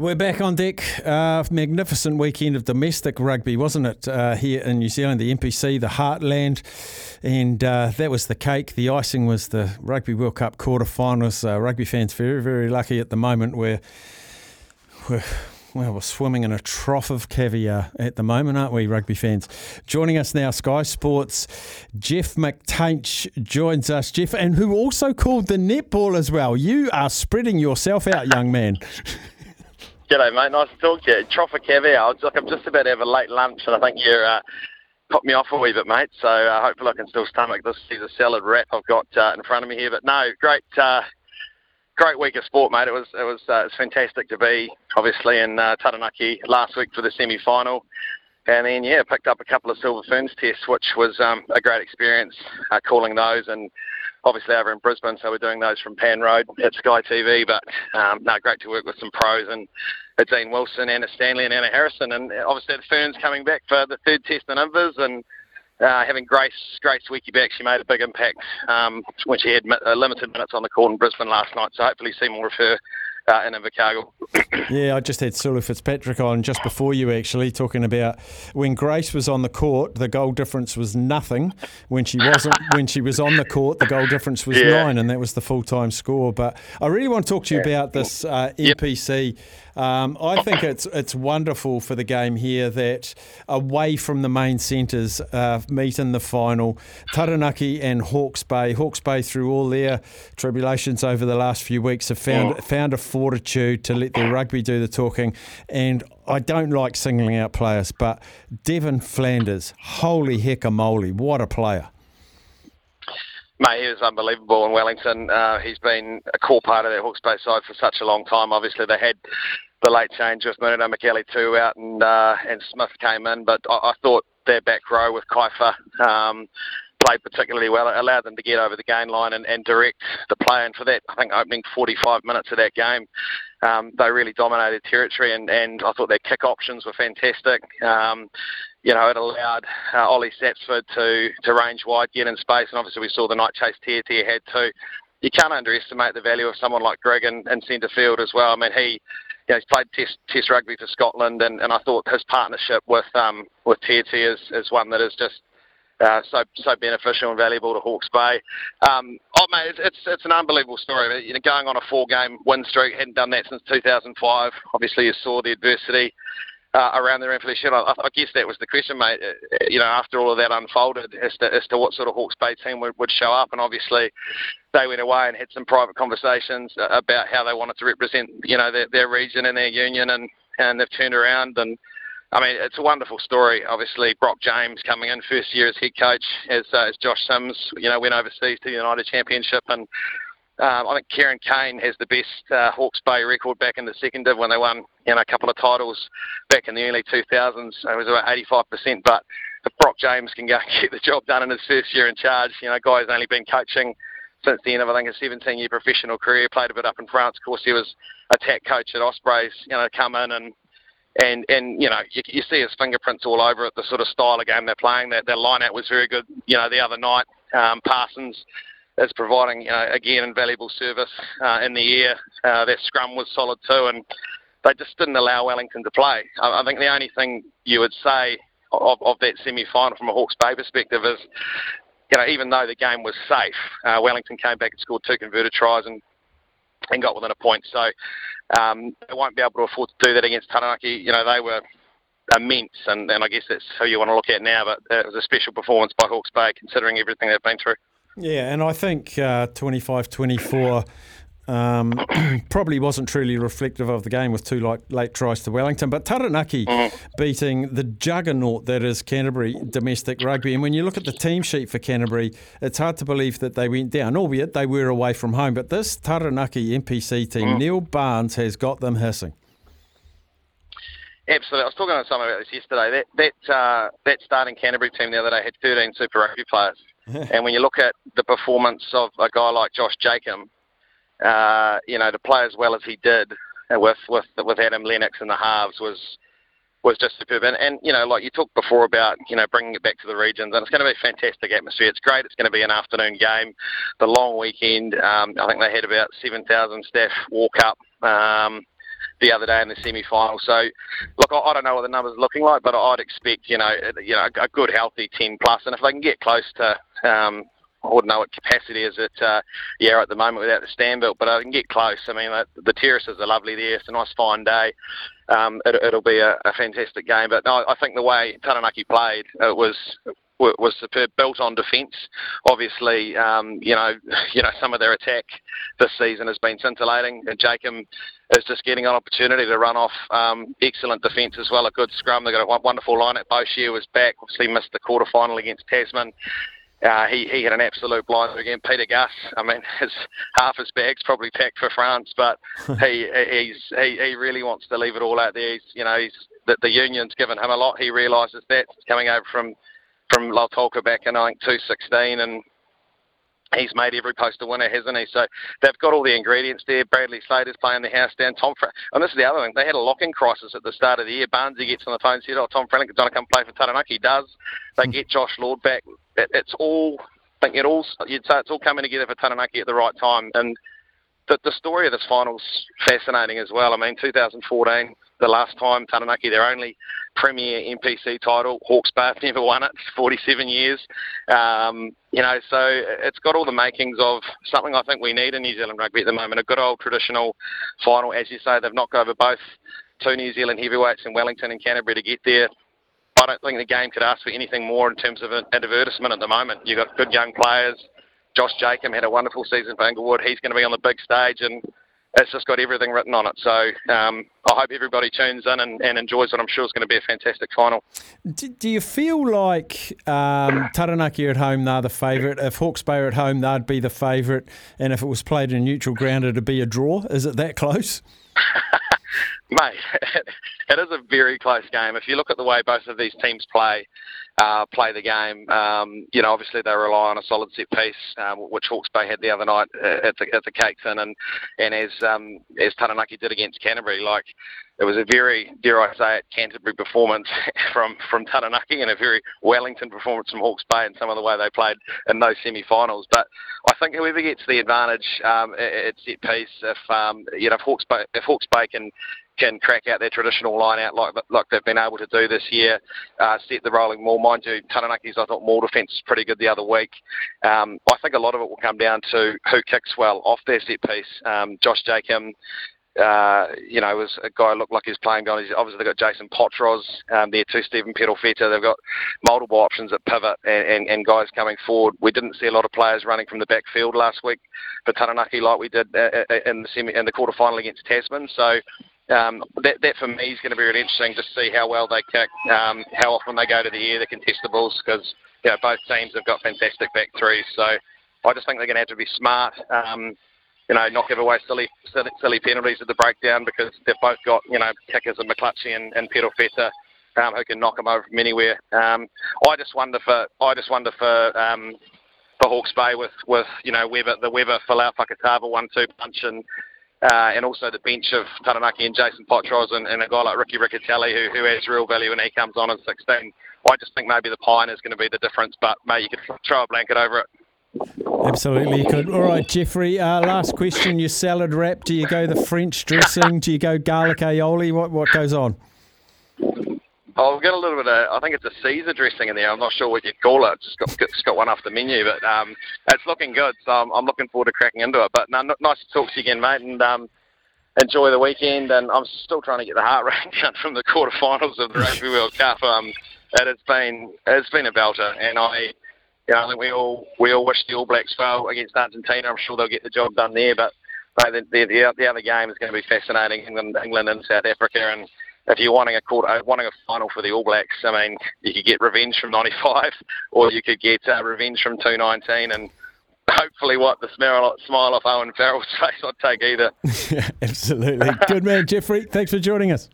We're back on deck. Uh, magnificent weekend of domestic rugby, wasn't it? Uh, here in New Zealand, the NPC, the Heartland, and uh, that was the cake. The icing was the Rugby World Cup quarterfinals. Uh, rugby fans very, very lucky at the moment. We're, we're well, we're swimming in a trough of caviar at the moment, aren't we, rugby fans? Joining us now, Sky Sports, Jeff McTainsh joins us. Jeff, and who also called the netball as well. You are spreading yourself out, young man. G'day, mate. Nice to talk to you. Of caviar. Like, I'm just about to have a late lunch, and I think you're uh, put me off a wee bit, mate. So uh, hopefully I can still stomach this Caesar salad wrap I've got uh, in front of me here. But no, great, uh, great week of sport, mate. It was it was uh, it was fantastic to be obviously in uh, Taranaki last week for the semi-final. And then, yeah, picked up a couple of Silver Ferns tests, which was um, a great experience uh, calling those. And obviously over in Brisbane, so we're doing those from Pan Road at Sky TV. But um, no, great to work with some pros and Dean Wilson, Anna Stanley, and Anna Harrison, and obviously the Ferns coming back for the third test in Invis and. Uh, having Grace Grace Nweke back, she made a big impact um, when she had uh, limited minutes on the court in Brisbane last night. So hopefully see more of her uh, in Invercargill. yeah, I just had Sulu Fitzpatrick on just before you actually talking about when Grace was on the court, the goal difference was nothing. When she wasn't, when she was on the court, the goal difference was yeah. nine, and that was the full time score. But I really want to talk to you yeah. about this uh, NPC. Yep um, I think it's it's wonderful for the game here that away from the main centres uh, meet in the final. Taranaki and Hawke's Bay. Hawke's Bay, through all their tribulations over the last few weeks, have found mm. found a fortitude to let their rugby do the talking. And I don't like singling out players, but Devan Flanders, holy heck a moly, what a player! Mate, he was unbelievable in Wellington. Uh, he's been a core part of their Hawke's Bay side for such a long time. Obviously, they had the late change with Marino Mikaele-Tu'u out and uh, and Smith came in, but I, I thought their back row with Kaifa um, played particularly well. It allowed them to get over the gain line and, and direct the play. And for that, I think opening 45 minutes of that game, um, they really dominated territory. And, and I thought their kick options were fantastic. Um, you know, it allowed uh, Ollie Sapsford to, to range wide, get in space, and obviously we saw the night chase Tier Tier had too. You can't underestimate the value of someone like Greg in, in centre field as well. I mean, he you know, he's played test test rugby for Scotland, and, and I thought his partnership with um with TT is, is one that is just uh, so so beneficial and valuable to Hawke's Bay. Um, oh mate, it's, it's, it's an unbelievable story. You know, going on a four game win streak, hadn't done that since 2005. Obviously, you saw the adversity uh, around the Ranfurly Shield. I, I, guess that was the question, mate. Uh, you know, after all of that unfolded, as to, as to what sort of Hawke's Bay team would, would show up, and obviously they went away and had some private conversations about how they wanted to represent, you know, their, their region and their union, and and they've turned around and. I mean, it's a wonderful story. Obviously, Brock James coming in first year as head coach, as, uh, as Josh Sims, you know, went overseas to the United Championship, and um, I think Kieran Keane has the best uh, Hawke's Bay record back in the second div when they won you know, a couple of titles back in the early 2000s. It was about 85%. But if Brock James can go and get the job done in his first year in charge, you know, guy's only been coaching since the end of I think his 17 year professional career. Played a bit up in France. Of course, he was attack coach at Ospreys. You know, come in and and and you know you, you see his fingerprints all over it. The sort of style of game they're playing. That their line out was very good. You know, the other night um, Parsons is providing, you know, again, invaluable service uh, in the air. Uh, their scrum was solid too, and they just didn't allow Wellington to play. I, I think the only thing you would say of, of that semi-final from a Hawke's Bay perspective is, you know, even though the game was safe, uh, Wellington came back and scored two converted tries and and got within a point. So um, they won't be able to afford to do that against Taranaki. You know, they were immense, and, and I guess that's who you want to look at now. But it was a special performance by Hawke's Bay, considering everything they've been through. Yeah, and I think uh, 25 24 um, probably wasn't truly reflective of the game with two late, late tries to Wellington. But Taranaki mm-hmm. beating the juggernaut that is Canterbury domestic rugby. And when you look at the team sheet for Canterbury, it's hard to believe that they went down, albeit they were away from home. But this Taranaki NPC team, mm. Neil Barnes has got them hissing. Absolutely. I was talking to someone about this yesterday. That that uh, that starting Canterbury team the other day had 13 Super Rugby players. and when you look at the performance of a guy like Josh Jacob, uh, you know, to play as well as he did with with with Adam Lennox in the halves was was just superb. And, and you know, like you talked before about you know bringing it back to the regions, and it's going to be a fantastic atmosphere. It's great. It's going to be an afternoon game, the long weekend. Um, I think they had about seven thousand staff walk up. Um, the other day in the semi-final. So, look, I, don't know what the numbers are looking like, but I'd expect you know you know a good healthy 10 plus, and if they can get close to um, I wouldn't know what capacity is at uh, yeah at the moment without the stand built, but I can get close. I mean, the, the terraces are lovely there. It's a nice fine day. Um, it, will be a, a, fantastic game. But no, I think the way Taranaki played, it was was superb, built on defence. Obviously, um, you know, you know some of their attack this season has been scintillating. And Jacob is just getting an opportunity to run off um, excellent defence as well. A good scrum. They've got a wonderful line. At Boshier was back. Obviously missed the quarter final against Tasman. Uh, he, he had an absolute blinder again. Pita Gus, I mean, his half his bag's probably packed for France, but he he's he, he really wants to leave it all out there. He's you know he's the, the union's given him a lot. He realises that coming over from from Lautoka back in I think 216 and he's made every post a winner, hasn't he? So they've got all the ingredients there. Bradley Slater's playing the house down. Tom, Fra- and this is the other thing. They had a locking crisis at the start of the year. Barnesy gets on the phone and said, "Oh, Tom Franklin, going to come play for Taranaki." He does. They hmm. get Josh Lord back. It, it's all. I think it all. You'd say it's all coming together for Taranaki at the right time. And the, the story of this final's fascinating as well. I mean, 2014 the last time Taranaki, their only premier NPC title. Hawke's Bay have never won it, 47 years. Um, you know, so it's got all the makings of something I think we need in New Zealand rugby at the moment. A good old traditional final, as you say, they've knocked over both two New Zealand heavyweights in Wellington and Canterbury to get there. I don't think the game could ask for anything more in terms of an advertisement at the moment. You've got good young players. Josh Jacob had a wonderful season for Inglewood. He's going to be on the big stage, and it's just got everything written on it. So um, I hope everybody tunes in and, and, enjoys what I'm sure is going to be a fantastic final. Do, do you feel like um, Taranaki at home, they're the favourite? If Hawke's Bay are at home, they'd be the favourite. And if it was played in neutral ground, it'd be a draw. Is it that close? Mate, it is a very close game. If you look at the way both of these teams play, uh, play the game, um, you know, obviously they rely on a solid set piece, um, which Hawke's Bay had the other night at the, at the Cake Tin, and and as um, as Taranaki did against Canterbury, like it was a very, dare I say it, Canterbury performance from from Taranaki and a very Wellington performance from Hawke's Bay and some of the way they played in those semi-finals. But I think whoever gets the advantage um, at set piece, if um, you know, if Hawke's Bay, if Hawke's Bay can can crack out their traditional line out like like they've been able to do this year, uh, set the rolling maul. Mind you, Taranaki's I thought maul defence was pretty good the other week. Um, I think a lot of it will come down to who kicks well off their set piece. Um, Josh Jacob, uh, you know, was a guy who looked like he's playing God. He's obviously they've got Jason Potros um, there too, Stephen Perofeta. They've got multiple options at pivot and, and, and, guys coming forward. We didn't see a lot of players running from the backfield last week for Taranaki like we did uh, uh in the semi in the quarter final against Tasman. So um, that, that for me is going to be really interesting to see how well they kick, um, how often they go to the air, the contestables, because you know, both teams have got fantastic back threes. So I just think they're going to have to be smart. Um, you know, not give away silly, silly, silly penalties at the breakdown because they've both got you know kickers in McClutchie and, and Perofeta. Um, who can knock them over from anywhere? Um, I just wonder for I just wonder for um, for Hawke's Bay with with you know Weber the Weber Folau Fakatava one two punch and uh, and also the bench of Taranaki and Jason Potros and, and a guy like Ricky Riccitelli who, who has real value when he comes on in 16. I just think maybe the pine is going to be the difference, but mate, you could throw a blanket over it. Absolutely, you could. All right, Jeffrey. Uh, last question: Your salad wrap? Do you go the French dressing? Do you go garlic aioli? What what goes on? Oh, we've got a little bit of, I think it's a Caesar dressing in there. I'm not sure what you'd call it. It's got, it's got one off the menu, but um, it's looking good. So I'm, I'm looking forward to cracking into it. But no, nice to talk to you again, mate, and um, enjoy the weekend. And I'm still trying to get the heart rate down from the quarterfinals of the Rugby World Cup. Um, it has been it's been a belter, and I, you know, I think we all we all wish the All Blacks well against Argentina. I'm sure they'll get the job done there, but. the, the, the other game is going to be fascinating. England, England and South Africa, and if you're wanting a quarter, uh, wanting a final for the All Blacks, I mean, you could get revenge from '95, or you could get uh, revenge from 219, and hopefully, what the smile, smile off Owen Farrell's face. I'd take either. yeah, absolutely. Good man, Jeffrey. Thanks for joining us.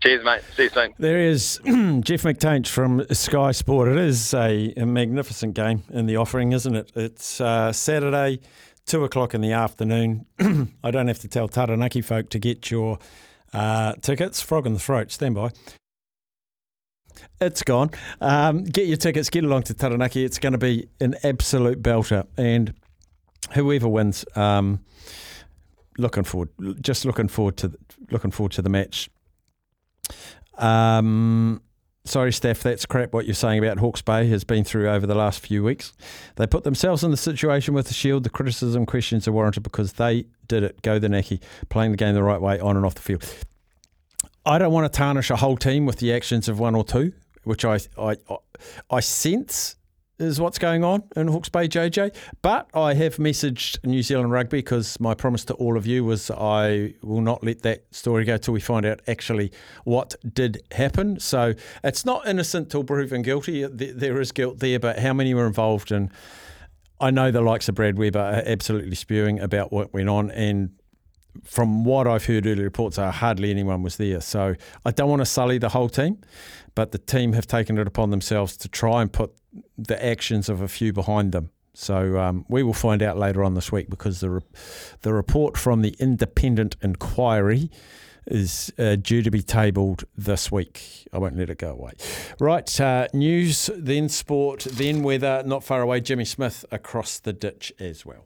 Cheers, mate. See you soon. There is Jeff McTainsh from Sky Sport. It is a, a, magnificent game in the offering, isn't it? It's uh, Saturday, two o'clock in the afternoon. I don't have to tell Taranaki folk to get your uh, tickets, Frog in the Throat, stand by. It's gone. Um, get your tickets, get along to Taranaki. It's going to be an absolute belter. And whoever wins, um, looking forward, just looking forward to looking forward to the match. Um, sorry, Steph, that's crap. What you're saying about Hawke's Bay has been through over the last few weeks. They put themselves in the situation with the Shield. The criticism questions are warranted because they did it. Go the Naki, playing the game the right way on and off the field. I don't want to tarnish a whole team with the actions of one or two, which I I I sense is what's going on in Hawke's Bay, JJ. But I have messaged New Zealand Rugby because my promise to all of you was I will not let that story go till we find out actually what did happen. So it's not innocent till proven guilty. There is guilt there, but how many were involved? And I know the likes of Brad Weber are absolutely spewing about what went on. And from what I've heard early reports are hardly anyone was there. So I don't want to sully the whole team, but the team have taken it upon themselves to try and put the actions of a few behind them. So um, we will find out later on this week because the re- the report from the independent inquiry is uh, due to be tabled this week. I won't let it go away. Right, uh, news, then sport, then weather. Not far away, Jimmy Smith across the ditch as well.